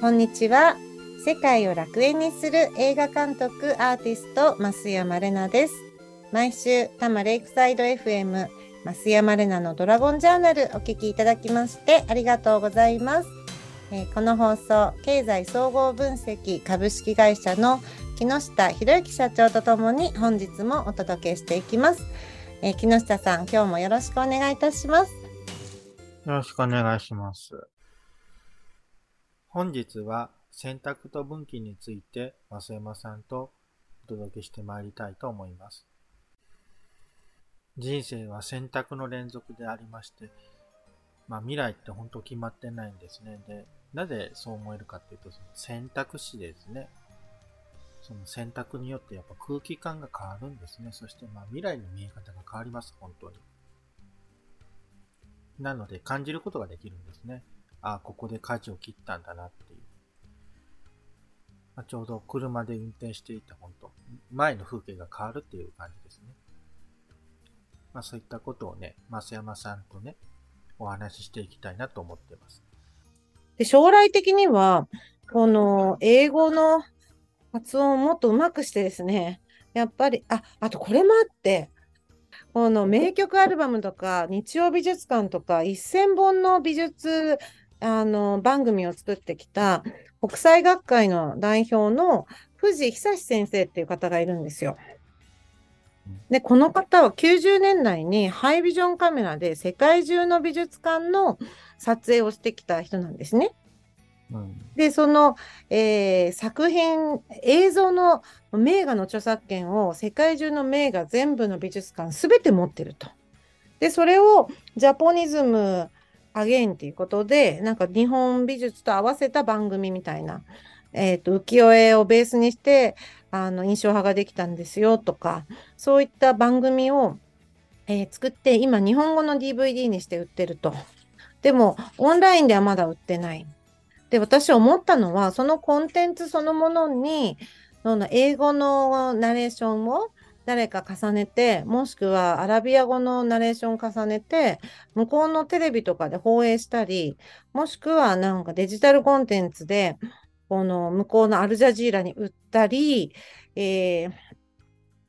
こんにちは。世界を楽園にする映画監督アーティスト、増山玲奈です。毎週、多摩レイクサイド FM、増山玲奈のドラゴンジャーナルお聞きいただきましてありがとうございます。えー、この放送、経済総合分析株式会社の木下博之社長とともに本日もお届けしていきます。えー、木下さん、今日もよろしくお願いいたします。よろしくお願いします。本日は選択と分岐について増山さんとお届けしてまいりたいと思います。人生は選択の連続でありまして、まあ未来って本当決まってないんですね。で、なぜそう思えるかっていうと、その選択肢ですね。その選択によってやっぱ空気感が変わるんですね。そしてまあ未来の見え方が変わります、本当に。なので感じることができるんですね。あ、ここで舵を切ったんだなっていう。まあ、ちょうど車で運転していた本当、前の風景が変わるっていう感じですね。まあそういったことをね、増山さんとね、お話ししていきたいなと思ってます。で将来的には、この英語の発音をもっと上手くしてですね、やっぱり、あ、あとこれもあって、この名曲アルバムとか日曜美術館とか1000本の美術あの番組を作ってきた国際学会の代表の藤久志先生っていう方がいるんですよ。で、この方は90年代にハイビジョンカメラで世界中の美術館の撮影をしてきた人なんですね。うん、で、その、えー、作品、映像の名画の著作権を世界中の名画全部の美術館すべて持ってると。で、それをジャポニズムアゲインっていうことで、なんか日本美術と合わせた番組みたいな、えっ、ー、と、浮世絵をベースにして、あの、印象派ができたんですよとか、そういった番組を、えー、作って、今日本語の DVD にして売ってると。でも、オンラインではまだ売ってない。で、私思ったのは、そのコンテンツそのものに、その英語のナレーションを誰か重ねて、もしくはアラビア語のナレーション重ねて、向こうのテレビとかで放映したり、もしくはなんかデジタルコンテンツで、この向こうのアルジャジーラに売ったり、え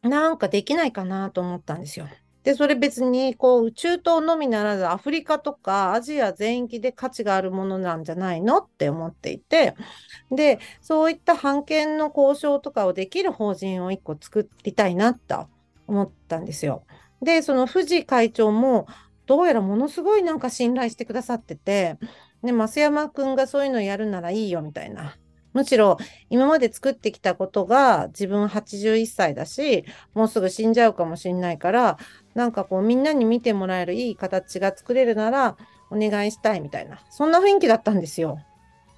ー、なんかできないかなと思ったんですよ。で、それ別に、こう、中東のみならず、アフリカとかアジア全域で価値があるものなんじゃないの？って思っていて、で、そういった版権の交渉とかをできる法人を1個作りたいなと思ったんですよ。で、その藤会長も、どうやらものすごいなんか信頼してくださってて、で、増山くんがそういうのやるならいいよみたいな。むしろ今まで作ってきたことが自分81歳だし、もうすぐ死んじゃうかもしれないから、なんかこうみんなに見てもらえるいい形が作れるならお願いしたいみたいな、そんな雰囲気だったんですよ。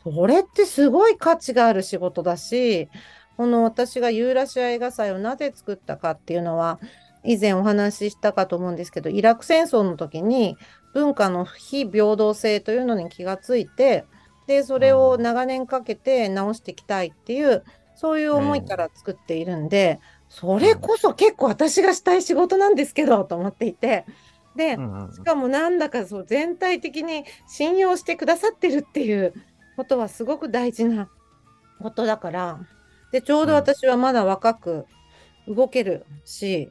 それってすごい価値がある仕事だし、この私がユーラシア映画祭をなぜ作ったかっていうのは、以前お話ししたかと思うんですけど、イラク戦争の時に文化の非平等性というのに気がついて、で、それを長年かけて直していきたいっていう、そういう思いから作っているんで、それこそ結構私がしたい仕事なんですけど、と思っていて。で、しかもなんだかそう全体的に信用してくださってるっていうことはすごく大事なことだから、で、ちょうど私はまだ若く動けるし、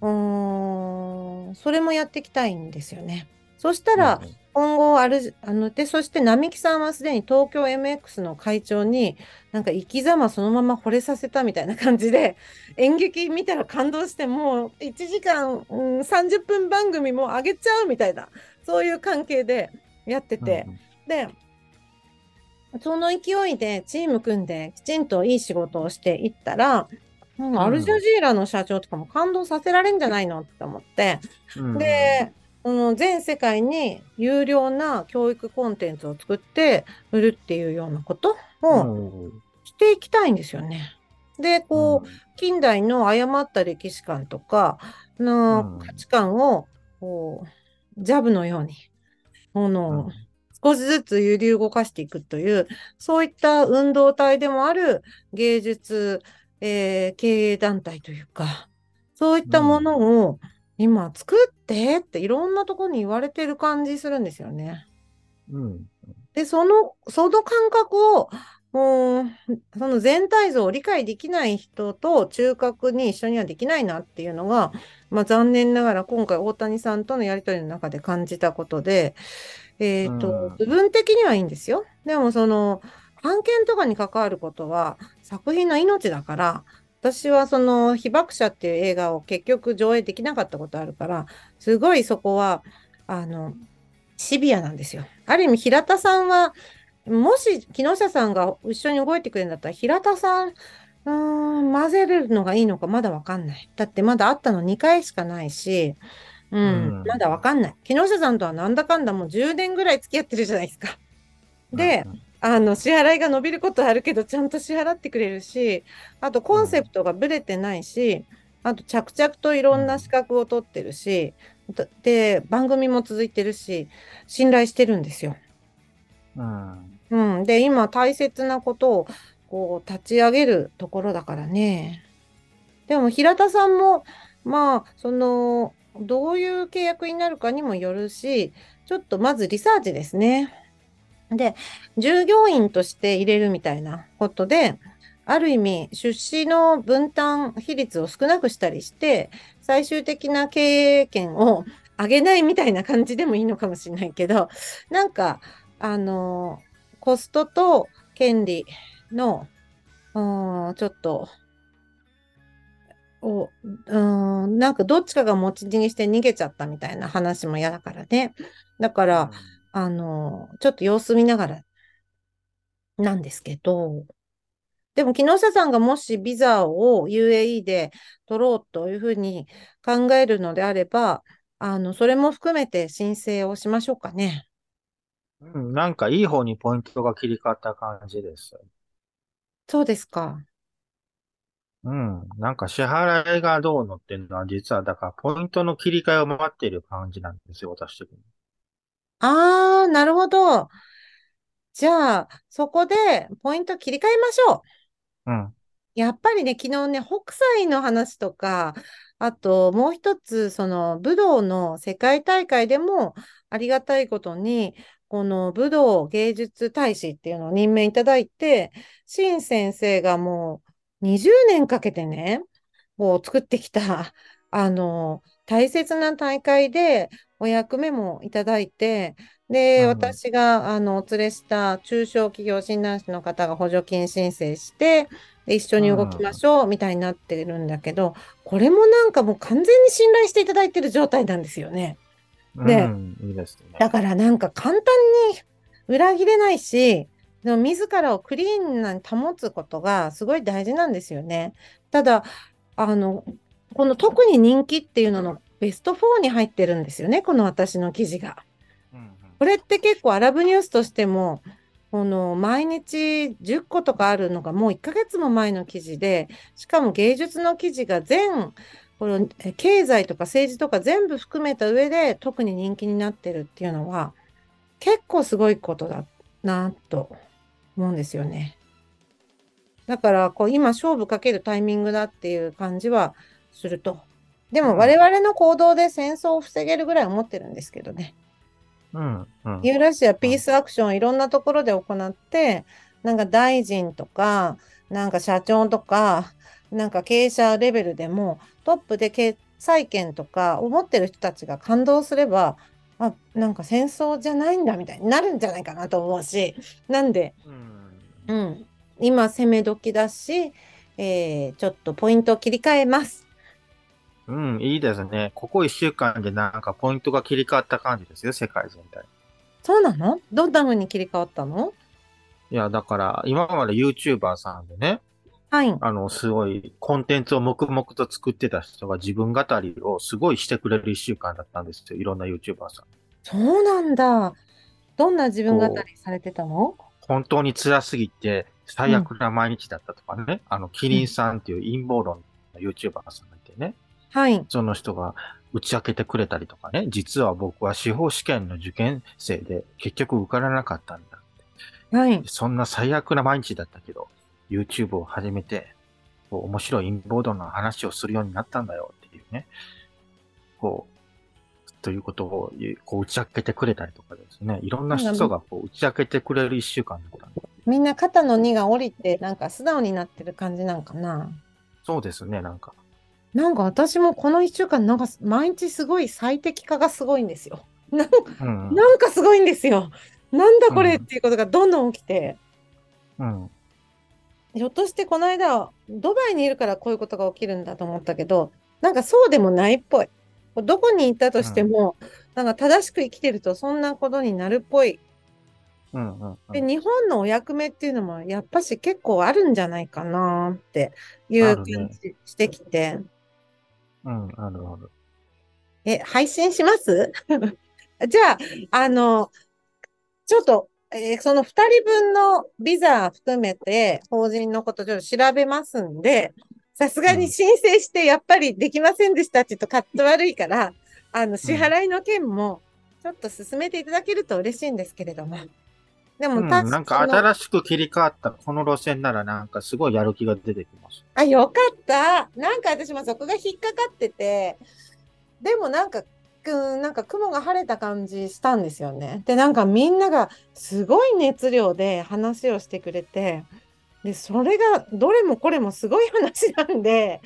うん、それもやっていきたいんですよね。そしたら、今後ある、あの、で、そして並木さんはすでに東京 MX の会長に、なんか生き様そのまま惚れさせたみたいな感じで、演劇見たら感動して、もう1時間、うん、30分番組も上げちゃうみたいな、そういう関係でやってて、うん、で、その勢いでチーム組んできちんといい仕事をしていったら、うん、アルジャジーラの社長とかも感動させられるんじゃないのって思って、うん、で、この全世界に有料な教育コンテンツを作って売るっていうようなことをしていきたいんですよね。で、こう、近代の誤った歴史観とかの価値観を、こう、ジャブのように、この、少しずつ揺り動かしていくという、そういった運動体でもある芸術、えー、経営団体というか、そういったものを、今作ってっていろんなところに言われてる感じするんですよね。うん。で、その、その感覚を、もう、その全体像を理解できない人と中核に一緒にはできないなっていうのが、まあ残念ながら今回大谷さんとのやりとりの中で感じたことで、えっ、と、うん部分的にはいいんですよ。でもその、版権とかに関わることは作品の命だから、私はその被爆者っていう映画を結局上映できなかったことあるから、すごいそこは、あの、シビアなんですよ。ある意味、平田さんは、もし木下さんが一緒に動いてくれるんだったら、平田さん、うーん、混ぜるのがいいのかまだわかんない。だってまだ会ったの2回しかないし、うん、うんまだわかんない。木下さんとはなんだかんだもう10年ぐらい付き合ってるじゃないですか。で、うんあの、支払いが伸びることはあるけど、ちゃんと支払ってくれるし、あとコンセプトがブレてないし、あと着々といろんな資格を取ってるし、で、番組も続いてるし、信頼してるんですよ。うん。うん。で、今大切なことをこう立ち上げるところだからね。でも平田さんも、まあ、その、どういう契約になるかにもよるし、ちょっとまずリサーチですね。で、従業員として入れるみたいなことで、ある意味、出資の分担比率を少なくしたりして、最終的な経営権を上げないみたいな感じでもいいのかもしれないけど、なんか、あの、コストと権利の、うん、ちょっと、を、うん、なんかどっちかが持ち逃げして逃げちゃったみたいな話も嫌だからね。だから、あの、ちょっと様子見ながらなんですけど、でも木下さんがもしビザを UAE で取ろうというふうに考えるのであれば、あの、それも含めて申請をしましょうかね。うん、なんかいい方にポイントが切り替わった感じです。そうですか。うん。なんか支払いがどうのっていうのは実はだからポイントの切り替えを待っている感じなんですよ、私的に。あー、なるほど。じゃあ、そこでポイント切り替えましょう。うん。やっぱりね、昨日ね、北斎の話とか、あともう一つ、その武道の世界大会でもありがたいことに、この武道芸術大使っていうのを任命いただいて、シ先生がもう20年かけてね、こう作ってきた、あの、大切な大会でお役目もいただいて、で、うん私が、あの、お連れした中小企業診断士の方が補助金申請して、で一緒に動きましょうみたいになってるんだけど、これもなんかもう完全に信頼していただいてる状態なんですよね。ねうん、いいですね。だからなんか簡単に裏切れないし、でも自らをクリーンなに保つことがすごい大事なんですよね。ただ、あの、この特に人気っていうののベスト4に入ってるんですよね、この私の記事が。うんこれって結構アラブニュースとしても、この毎日10個とかあるのがもう1ヶ月も前の記事で、しかも芸術の記事が全、このえ経済とか政治とか全部含めた上で特に人気になってるっていうのは結構すごいことだなと思うんですよね。だからこう今勝負かけるタイミングだっていう感じはすると。でも我々の行動で戦争を防げるぐらい思ってるんですけどね。うん、うん。ユーラシアピースアクションをいろんなところで行って、なんか大臣とか、なんか社長とか、なんか経営者レベルでもトップで決裁権とか思ってる人たちが感動すれば、あ、なんか戦争じゃないんだみたいになるんじゃないかなと思うし、なんで、うんうん、今攻め時だし、えーちょっとポイントを切り替えます。うん、いいですね。ここ一週間でなんかポイントが切り替わった感じですよ、世界全体。そうなの？どんな風に切り替わったの？いや、だから、今まで YouTuber さんでね、はい。あの、すごい、コンテンツを黙々と作ってた人が自分語りをすごいしてくれる一週間だったんですよ。いろんな YouTuber さん。そうなんだ。どんな自分語りされてたの？本当に辛すぎて、最悪な毎日だったとかね。あの、キリンさんっていう陰謀論の YouTuber さんがいてね。はい。その人が打ち明けてくれたりとかね。実は僕は司法試験の受験生で結局受からなかったんだ。はい。そんな最悪な毎日だったけど、YouTube を始めて、こう面白い陰謀論の話をするようになったんだよっていうね。こう、ということをこう打ち明けてくれたりとかですね、いろんな人がこう打ち明けてくれる一週間だったんで。みんな肩の荷が下りて、なんか素直になってる感じなんかな。そうですね、なんか。なんか私もこの一週間、なんか毎日すごい最適化がすごいんですよ。なんうん、なんかすごいんですよ。なんだこれっていうことがどんどん起きて。うん。ひょっとしてこの間、ドバイにいるからこういうことが起きるんだと思ったけど、なんかそうでもないっぽい。どこに行ったとしても、うん、なんか正しく生きてるとそんなことになるっぽい。うんうんうん、で日本のお役目っていうのもやっぱし結構あるんじゃないかなっていう感じしてきて。ね、うん、あるある。え、配信します？じゃあ、あの、ちょっと、えー、その2人分のビザ含めて法人のことちょっと調べますんで、さすがに申請してやっぱりできませんでしたって言うとカット悪いから、あの、支払いの件もちょっと進めていただけると嬉しいんですけれども。でも、うん、なんか新しく切り替わったこの路線ならなんかすごいやる気が出てきます。あ、よかった。なんか私もそこが引っかかってて、でもなんか、うん、なんか雲が晴れた感じしたんですよね。で、なんかみんながすごい熱量で話をしてくれて、で、それがどれもこれもすごい話なんで、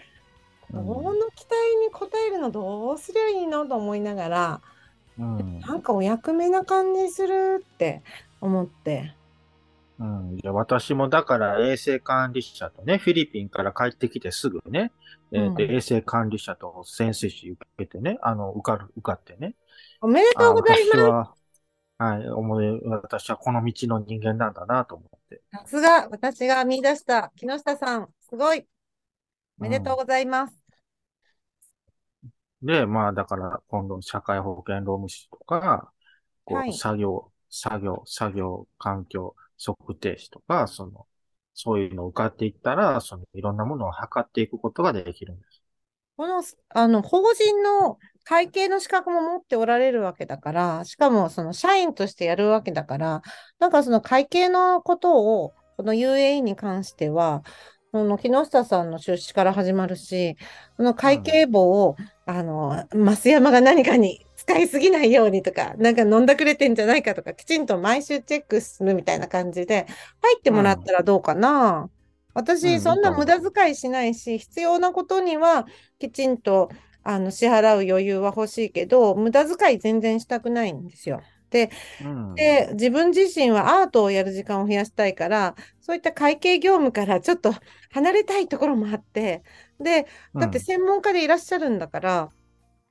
この期待に応えるのどうすりゃいいのと思いながら、うん、なんかお役目な感じするって思って。うん、いや私もだから衛生管理者とね、フィリピンから帰ってきてすぐね、えー、で衛生管理者と先生士受けてね、あの、受かる、受かってね。おめでとうございます。はい、思い、私はこの道の人間なんだなと思って。さすが、私が見出した木下さん、すごい。おめでとうございます。うん、で、まあ、だから、今度、社会保険労務士とか、こう、はい、作業、作業、作業環境測定士とか、その、そういうのを受かっていったら、その、いろんなものを測っていくことができるんです。この、あの、法人の会計の資格も持っておられるわけだから、しかもその社員としてやるわけだから、なんかその会計のことを、この UAE に関しては、その木下さんの出資から始まるし、その会計簿を、うん、あの、増山が何かに使いすぎないようにとか、なんか飲んだくれてんじゃないかとか、きちんと毎週チェックするみたいな感じで、入ってもらったらどうかな。うん、私、そんな無駄遣いしないし、必要なことにはきちんとあの支払う余裕は欲しいけど、無駄遣い全然したくないんですよ。で、うん、で自分自身はアートをやる時間を増やしたいから、そういった会計業務からちょっと離れたいところもあって、で、だって専門家でいらっしゃるんだから、うん、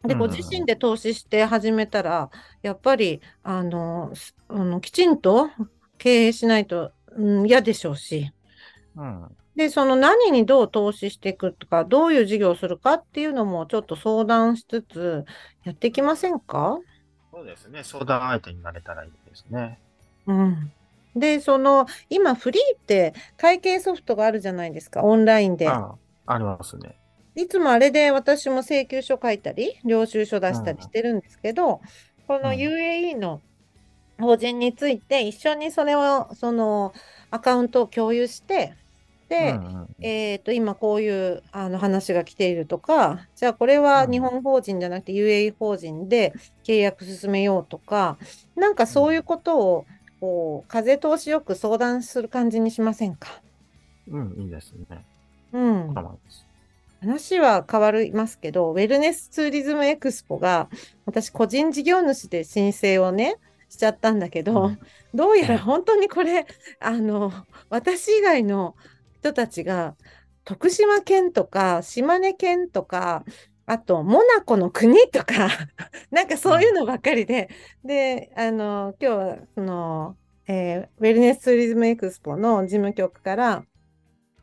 で、ご自身で投資して始めたら、やっぱり、あの、あのきちんと経営しないと、うん、嫌でしょうし、うん、で、その何にどう投資していくとか、どういう事業をするかっていうのもちょっと相談しつつやっていきませんか？そうですね。相談相手になれたらいいですね。うん。で、その、今フリーって会計ソフトがあるじゃないですか、オンラインで。あありますね。いつもあれで私も請求書書いたり、領収書出したりしてるんですけど、うん、この UAE の法人について一緒にそれを、そのアカウントを共有して、で、えっ、ー、と、今こういうあの話が来ているとか、じゃあこれは日本法人じゃなくて UAE 法人で契約進めようとか、なんかそういうことを、こう、風通しよく相談する感じにしませんか？うん、いいですね。うん。話は変わりますけど、ウェルネスツーリズムエクスポが、私個人事業主で申請をね、しちゃったんだけど、うん、どうやら本当にこれ、あの、私以外の人たちが徳島県とか島根県とかあとモナコの国とか なんかそういうのばっかりで、であの今日はその、えー、ウェルネスツーリズムエクスポの事務局から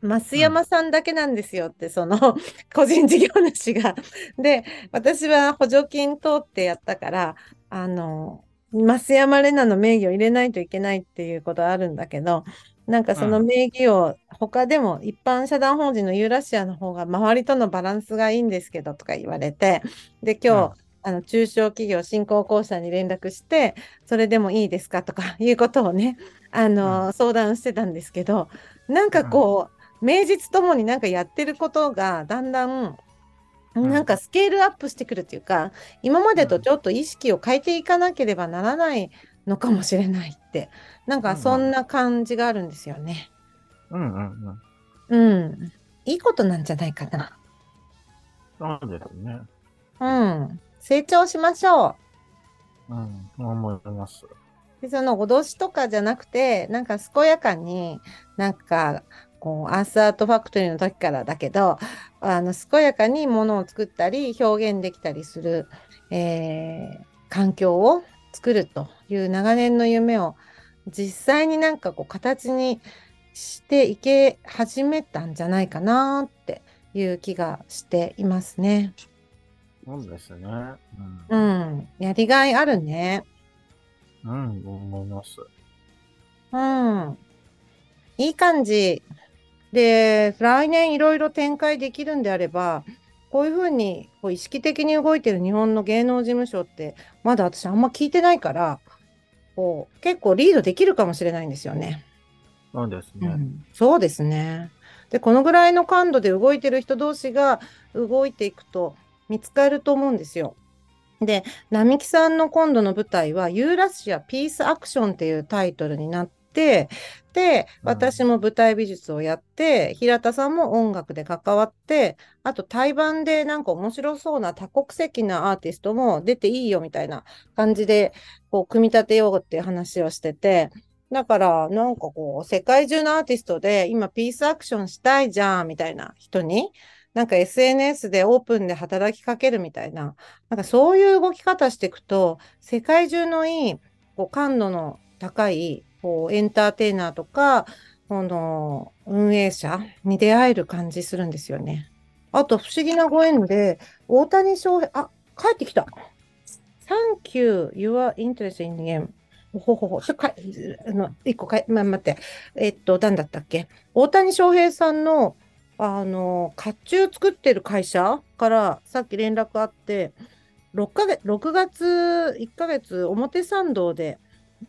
増山さんだけなんですよって、うん、その 個人事業主が。で、私は補助金通ってやったから、あの、増山玲奈の名義を入れないといけないっていうことはあるんだけど、なんかその名義を他でも一般社団法人のユーラシアの方が周りとのバランスがいいんですけどとか言われて、で、今日、あの中小企業振興公社に連絡して、それでもいいですかとかいうことをね、あの、相談してたんですけど、なんかこう、名実ともになんかやってることがだんだんんなんかスケールアップしてくるっていうか、今までとちょっと意識を変えていかなければならないのかもしれないって、なんかそんな感じがあるんですよね。うんうんうん。うん。いいことなんじゃないかな。そうですね。うん。成長しましょうん、思います。う。で、その脅しとかじゃなくて、なんか健やかに、なんか、こう、アースアートファクトリーの時からだけど、あの、健やかにものを作ったり、表現できたりする、えー環境を作るという長年の夢を、実際になんかこう、形にしていけ始めたんじゃないかなっていう気がしていますね。そうですね。ううん。ん。やりがいあるね。うん、思います。うん。いい感じ。で、来年いろいろ展開できるんであれば、こういうふうにこう意識的に動いてる日本の芸能事務所って、まだ私あんま聞いてないから、こう結構リードできるかもしれないんですよね。そうですね。うん、そうですね。で、このぐらいの感度で動いてる人同士が動いていくと見つかると思うんですよ。で、並木さんの今度の舞台は、ユーラシア・ピース・アクションっていうタイトルになって、私も舞台美術をやって、平田さんも音楽で関わって、あと対バンでなんか面白そうな多国籍なアーティストも出ていいよみたいな感じで、こう、組み立てようっていう話をしてて、だから、なんかこう、世界中のアーティストで、今、ピースアクションしたいじゃん、みたいな人に、なんか SNS でオープンで働きかけるみたいな、なんかそういう動き方していくと、世界中のいい、こう、感度の高い、こう、エンターテイナーとか、この、運営者に出会える感じするんですよね。あと、不思議なご縁で、大谷翔平、あ、帰ってきた。Thank you, your interest in game. ほほほ、それかあの、一個かい、ま、待って。えっと、何だったっけ？大谷翔平さんの、あの、甲冑作ってる会社からさっき連絡あって、6ヶ月、6月、1ヶ月、表参道で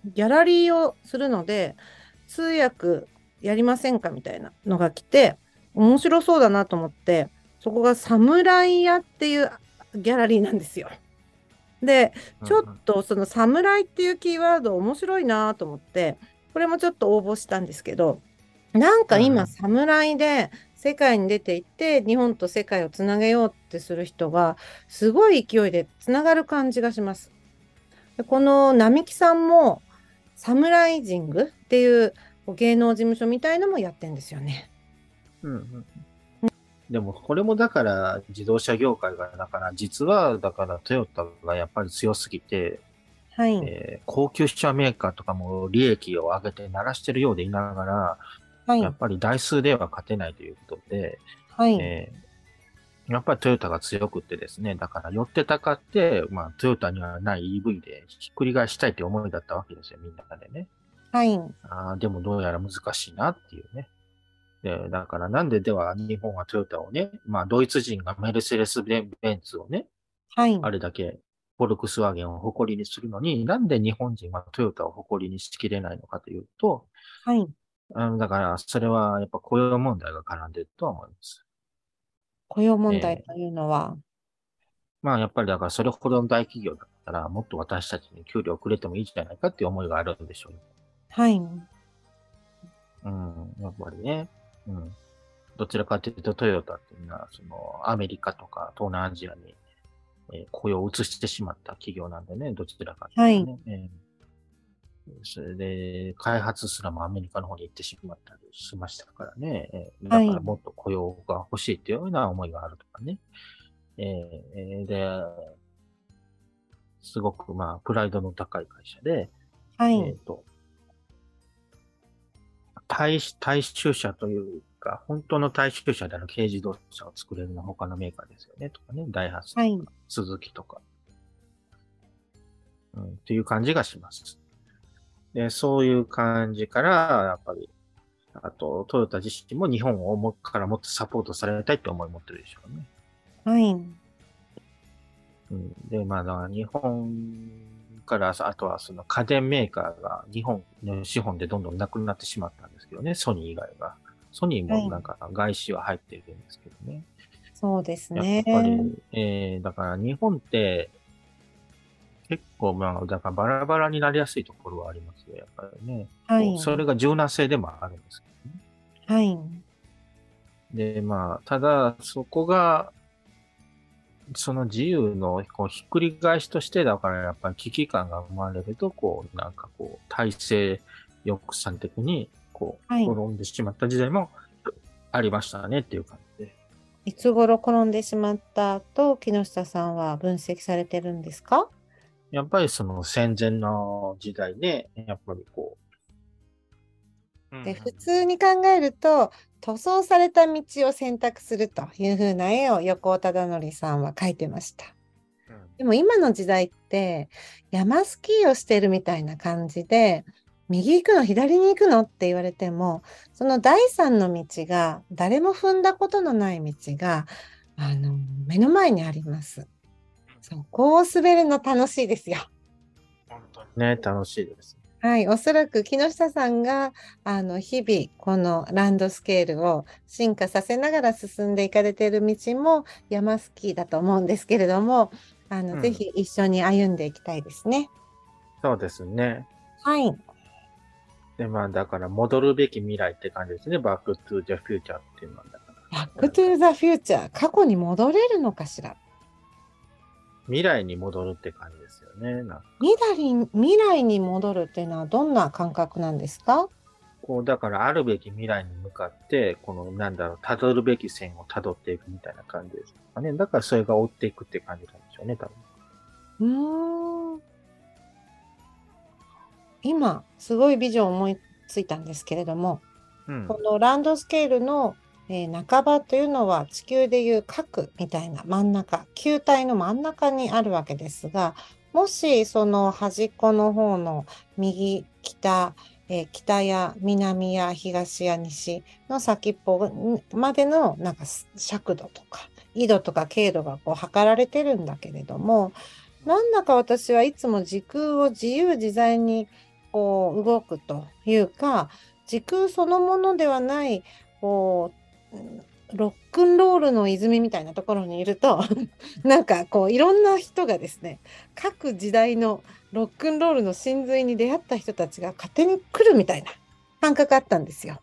ギャラリーをするので、通訳やりませんかみたいなのが来て、面白そうだなと思って、そこがサムライ屋っていうギャラリーなんですよ。で、ちょっとその侍っていうキーワード面白いなと思って、これもちょっと応募したんですけど、なんかうん今侍で世界に出ていって日本と世界をつなげようってする人がすごい勢いでつながる感じがします。でこの並木さんもサムライジングっていう芸能事務所みたいのもやってんですよね。うんうんでも、これもだから、自動車業界が、だから、実は、だから、トヨタがやっぱり強すぎて、はい。えー高級車メーカーとかも利益を上げて鳴らしてるようでいながら、はいやっ。ぱり台数では勝てないということで、はい。えーやっぱりトヨタが強くってですね、だから寄ってたかって、まあトヨタにはない EV でひっくり返したいという思いだったわけですよ、みんなでね。はい。あーでもどうやら難しいなっていうね。で、だからなんででは日本はトヨタをね、まあドイツ人がメルセデス・ベンツをね、はい。あれだけフォルクスワーゲンを誇りにするのに、なんで日本人はトヨタを誇りにしきれないのかというと、はい。うんだからそれはやっぱ雇用問題が絡んでるとは思います。雇用問題というのは、まあやっぱりだからそれほどの大企業だったら、もっと私たちに給料をくれてもいいじゃないかっていう思いがあるんでしょうよ。はい。うん、やっぱりね。うん。どちらかというとトヨタっていうのは、そのアメリカとか東南アジアに、えー雇用を移してしまった企業なんでね、どちらかというとね。えーそれで、開発すらもアメリカの方に行ってしまったりしましたからね。えーだはいからもっと雇用が欲しいっていうような思いがあるとかね。えーえーで、すごくまあ、プライドの高い会社で、はい。えっ、と、大大衆車というか、本当の大衆車である軽自動車を作れるのは他のメーカーですよね、とかね、ダイハツとか、はい。スズキとか、うん、っていう感じがします。で、そういう感じから、やっぱり、あと、トヨタ自身も日本をもからもっとサポートされたいって思いを持ってるでしょうね。はい。うん、で、まあ、だから日本から、あとはその家電メーカーが日本の資本でどんどんなくなってしまったんですけどね、ソニー以外が。ソニーもなんか外資は入ってるんですけどね。そうですやっね。ぱり、えー、だから日本って、結構まあ、だからバラバラになりやすいところはありますよ、やっぱりね。はい。それが柔軟性でもあるんですけどね。はい。で、まあ、ただ、そこが、その自由のこうひっくり返しとして、だからやっぱり危機感が生まれると、こう、なんかこう、体制抑散的に、こう、はい転んでしまった時代もありましたねっていう感じで。いつ頃転んでしまったと木下さんは分析されてるんですか？やっぱりその戦前の時代で、やっぱりこう。で普通に考えると塗装された道を選択するというふうな絵を横尾忠則さんは描いてました。でも今の時代って山スキーをしてるみたいな感じで右行くの左に行くのって言われてもその第三の道が誰も踏んだことのない道があの目の前にあります。そこを滑るの楽しいですよ。本当にね、楽しいです。はい、おそらく木下さんがあの日々このランドスケールを進化させながら進んでいかれている道も山スキーだと思うんですけれどもあの、うんぜひ一緒に歩んでいきたいですね。そうですね。はい、で、まあ、だから戻るべき未来って感じですね。バックトゥザフューチャーっていうのはだから。バックトゥーザフューチャー過去に戻れるのかしら未来に戻るって感じですよね。なんか未来未来に戻るっていうのはどんな感覚なんですか？こう、だからあるべき未来に向かって、この、なんだろう、辿るべき線を辿っていくみたいな感じですかね。だからそれが追っていくって感じなんでしょうね、多分。うーん今すごいビジョンを思いついたんですけれどもうん。このランドスケールの、えー半ばというのは地球でいう核みたいな真ん中球体の真ん中にあるわけですがもしその端っこの方の右北、えー北や南や東や西の先っぽまでのなんか尺度とか緯度とか経度がこう測られてるんだけれどもなんだか私はいつも時空を自由自在にこう動くというか時空そのものではないこうロックンロールの泉みたいなところにいると なんかこういろんな人がですね各時代のロックンロールの真髄に出会った人たちが勝手に来るみたいな感覚あったんですよ。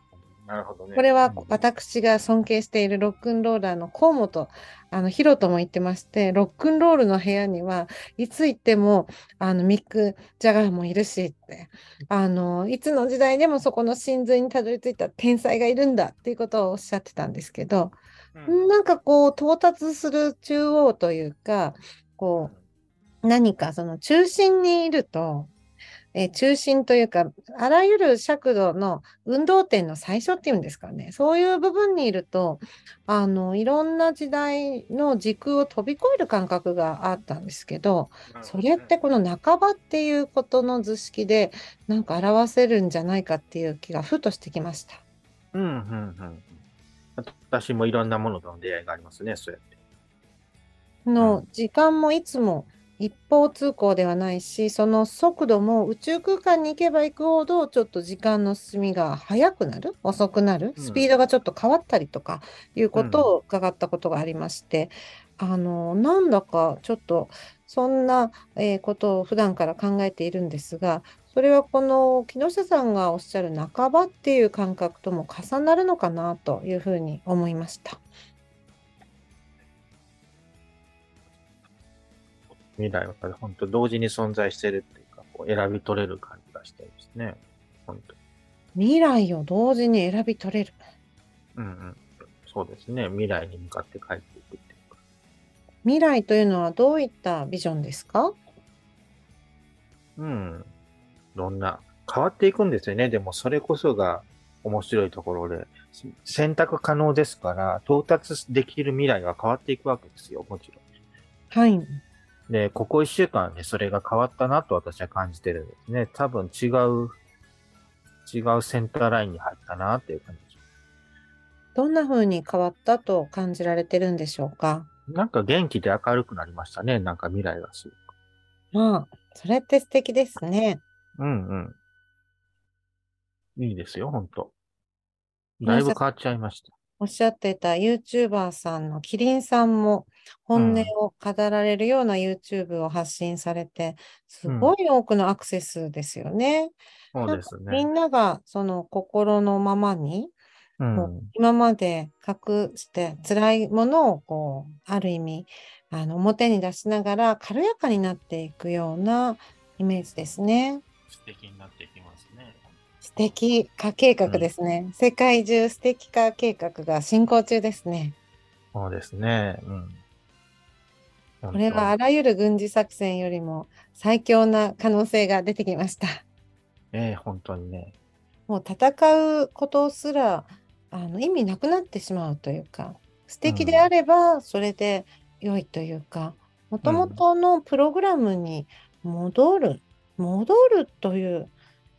なるほどね。これはうん私が尊敬しているロックンローラーの河本あのヒロとも言ってましてロックンロールの部屋にはいつ行ってもあのミック・ジャガーもいるしってあのいつの時代でもそこの真髄にたどり着いた天才がいるんだっていうことをおっしゃってたんですけどうんなんかこう到達する中央というかこう何かその中心にいると、えー中心というか、あらゆる尺度の運動点の最初っていうんですかね、そういう部分にいると、あの、いろんな時代の時空を飛び越える感覚があったんですけど、それってこの半ばっていうことの図式で、なんか表せるんじゃないかっていう気がふとしてきました。うん、うん、うん。私もいろんなものとの出会いがありますね、そうやって。の時間もいつも一方通行ではないし、その速度も宇宙空間に行けば行くほど、ちょっと時間の進みが速くなる、遅くなる、うんスピードがちょっと変わったりとかいうことを伺ったことがありまして、あの、なんだかちょっとそんな、えーことを普段から考えているんですが、それはこの木下さんがおっしゃる半ばっていう感覚とも重なるのかなというふうに思いました。未来は本当同時に存在してるっていうか、こう選び取れる感じがしてですね。本当未来を同時に選び取れる。うんうん。そうですね。未来に向かって帰っていくっていうか。未来というのはどういったビジョンですか？うん。どんな、変わっていくんですよね。でもそれこそが面白いところで、選択可能ですから、到達できる未来が変わっていくわけですよ。もちろん。はい。で、ここ一週間でそれが変わったなと私は感じてるんですね。多分違う、違うセンターラインに入ったなっていう感じ。どんな風に変わったと感じられてるんでしょうか？なんか元気で明るくなりましたね。なんか未来がすごく。まあ、それって素敵ですね。うんうん。いいですよ、ほんと。だいぶ変わっちゃいました。おっしゃってた YouTuber さんのキリンさんも本音を語られるような YouTube を発信されて、すごい多くのアクセスですよね。そうですみね。んながその心のままに、うん。今まで隠して辛いものをこう、ある意味、あの表に出しながら軽やかになっていくようなイメージですね。素敵になっていきますね。素敵化計画ですね。世界中素敵化計画が進行中ですね。そうですね。うん。これはあらゆる軍事作戦よりも最強な可能性が出てきました。ええ本当にね。もう戦うことすらあの意味なくなってしまうというか、素敵であればそれで良いというか、もともとのプログラムに戻る、戻るという、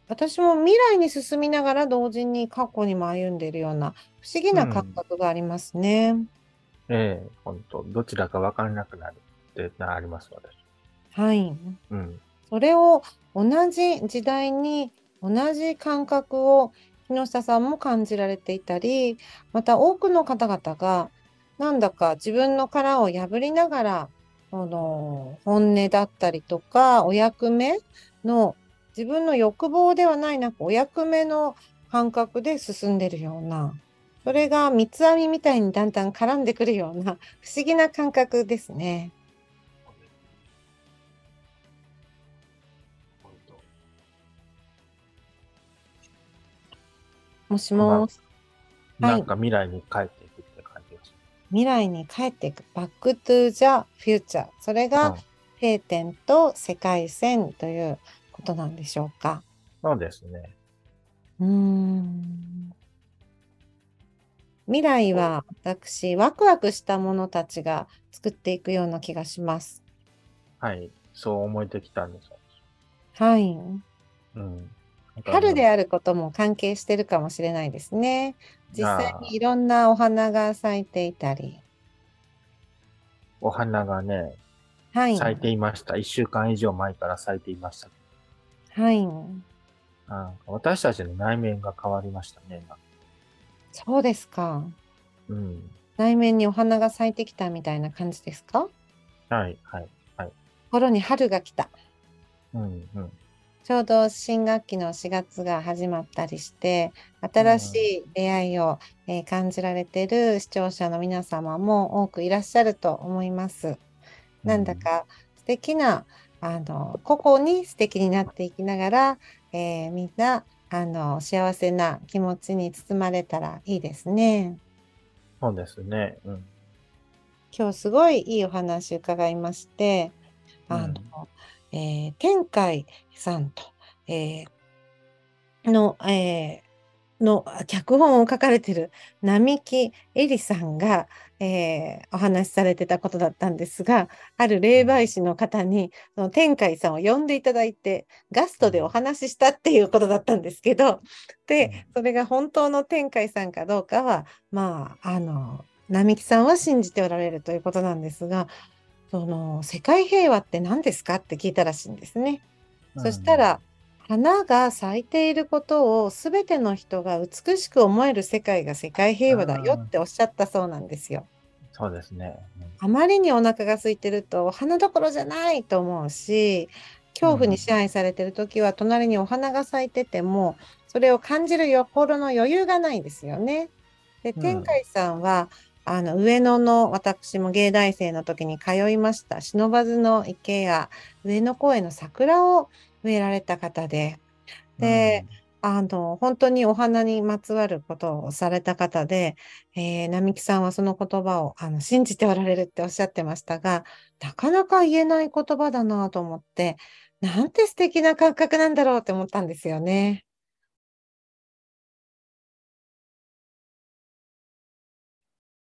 私も未来に進みながら同時に過去にも歩んでいるような不思議な感覚がありますね。ええ本当どちらか分からなくなるってあります、私。はい。うん。それを同じ時代に同じ感覚を木下さんも感じられていたり、また多くの方々がなんだか自分の殻を破りながら、この本音だったりとか、お役目の自分の欲望ではないなくお役目の感覚で進んでるような、それが三つ編みみたいにだんだん絡んでくるような不思議な感覚ですね。もしもし。はいなんか未来に帰っていくって感じがし未来に帰っていく。バックトゥザフューチャー。それが。閉店と世界線ということなんでしょうか？うん、そうですね。うーん。未来は私、ワクワクしたものたちが作っていくような気がします。はい。そう思えてきたんですよ。はい。うん。春であることも関係してるかもしれないですね。実際にいろんなお花が咲いていたり。お花がね、はい。咲いていました。一週間以上前から咲いていました。はい。なんか私たちの内面が変わりましたね。今そうですか。うん。内面にお花が咲いてきたみたいな感じですか？はい、はい。心に春が来た。うん、うん。ちょうど新学期の4月が始まったりして、新しい出会いを、えー感じられている視聴者の皆様も多くいらっしゃると思います。なんだか素敵な、あの、個々に素敵になっていきながら、えーみんな、あの、幸せな気持ちに包まれたらいいですね。そうですね。うん。今日すごいいいお話伺いまして、あの、うんえー天海さんと、えーの、えーの脚本を書かれている並木恵里さんが、えーお話しされてたことだったんですが、ある霊媒師の方に、その天海さんを呼んでいただいて、ガストでお話ししたっていうことだったんですけど、で、それが本当の天海さんかどうかは、まあ、あの、並木さんは信じておられるということなんですが、その世界平和って何ですかって聞いたらしいんですね。そしたら、花が咲いていることを全ての人が美しく思える世界が世界平和だよっておっしゃったそうなんですよ。そうですね。あまりにお腹が空いてるとお花どころじゃないと思うし、恐怖に支配されてる時は隣にお花が咲いてても、それを感じる心の余裕がないですよね。で、うん天海さんは、あの上野の私も芸大生の時に通いました不忍の池や上野公園の桜を植えられた方で、で、あの、本当にお花にまつわることをされた方で、えー並木さんはその言葉をあの信じておられるっておっしゃってましたが、なかなか言えない言葉だなと思って、なんて素敵な感覚なんだろうって思ったんですよね。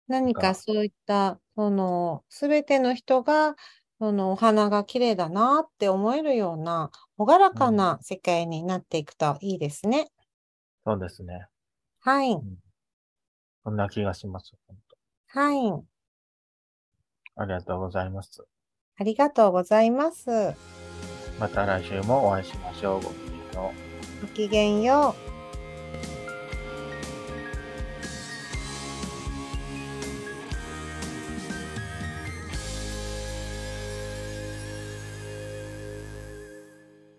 何か。かそういった、その、すべての人が、そのお花が綺麗だなって思えるような、朗らかな世界になっていくといいですね。そうですね。はい。うんそんな気がします。本はい。当ありがとうございます。ありがとうございます。また来週もお会いしましょう。ごきげんよう。ごきげんよう。